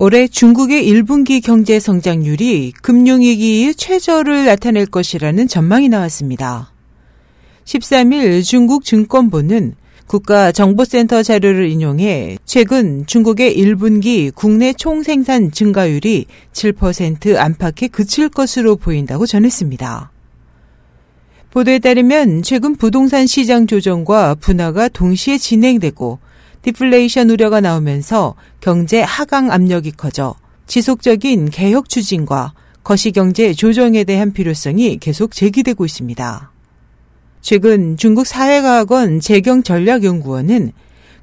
올해 중국의 1분기 경제 성장률이 금융위기 이후 최저를 나타낼 것이라는 전망이 나왔습니다. 13일 중국 증권부는 국가정보센터 자료를 인용해 최근 중국의 1분기 국내 총생산 증가율이 7% 안팎에 그칠 것으로 보인다고 전했습니다. 보도에 따르면 최근 부동산 시장 조정과 분화가 동시에 진행되고 디플레이션 우려가 나오면서 경제 하강 압력이 커져 지속적인 개혁 추진과 거시경제 조정에 대한 필요성이 계속 제기되고 있습니다. 최근 중국 사회과학원 재경전략연구원은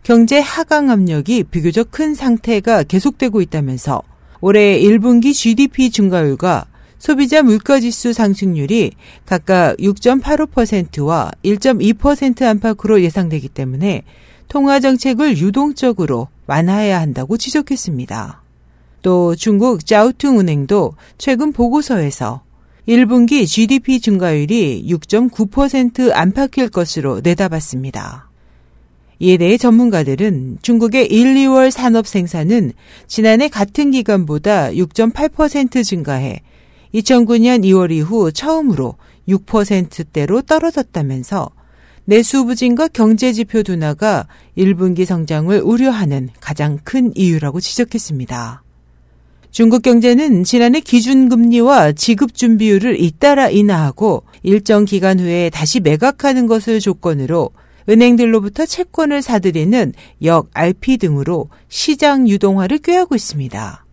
경제 하강 압력이 비교적 큰 상태가 계속되고 있다면서 올해 1분기 GDP 증가율과 소비자 물가지수 상승률이 각각 6.85%와 1.2% 안팎으로 예상되기 때문에 통화 정책을 유동적으로 완화해야 한다고 지적했습니다. 또 중국 짜오퉁 은행도 최근 보고서에서 1분기 GDP 증가율이 6.9% 안팎일 것으로 내다봤습니다. 이에 대해 전문가들은 중국의 1, 2월 산업 생산은 지난해 같은 기간보다 6.8% 증가해 2009년 2월 이후 처음으로 6%대로 떨어졌다면서 내수 부진과 경제 지표 둔화가 1분기 성장을 우려하는 가장 큰 이유라고 지적했습니다. 중국 경제는 지난해 기준금리와 지급준비율을 잇따라 인하하고 일정 기간 후에 다시 매각하는 것을 조건으로 은행들로부터 채권을 사들이는 역 RP 등으로 시장 유동화를 꾀하고 있습니다.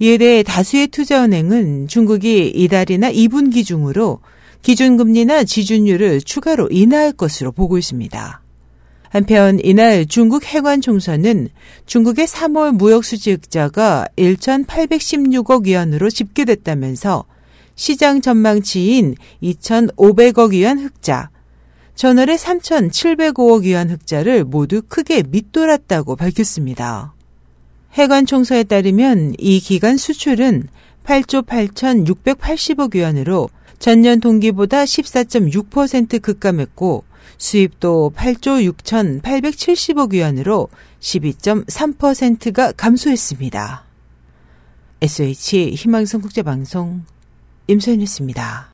이에 대해 다수의 투자은행은 중국이 이달이나 2분기 중으로 기준금리나 지준율을 추가로 인하할 것으로 보고 있습니다. 한편 이날 중국 해관 총선은 중국의 3월 무역 수지 흑자가 1,816억 위안으로 집계됐다면서 시장 전망치인 2,500억 위안 흑자, 전월의 3,705억 위안 흑자를 모두 크게 밑돌았다고 밝혔습니다. 해관 총서에 따르면 이 기간 수출은 8조 8,680억 위안으로 전년 동기보다 14.6% 급감했고 수입도 8조 6,870억 위안으로 12.3%가 감소했습니다. SH 희망성 국제방송 임소연이었습니다.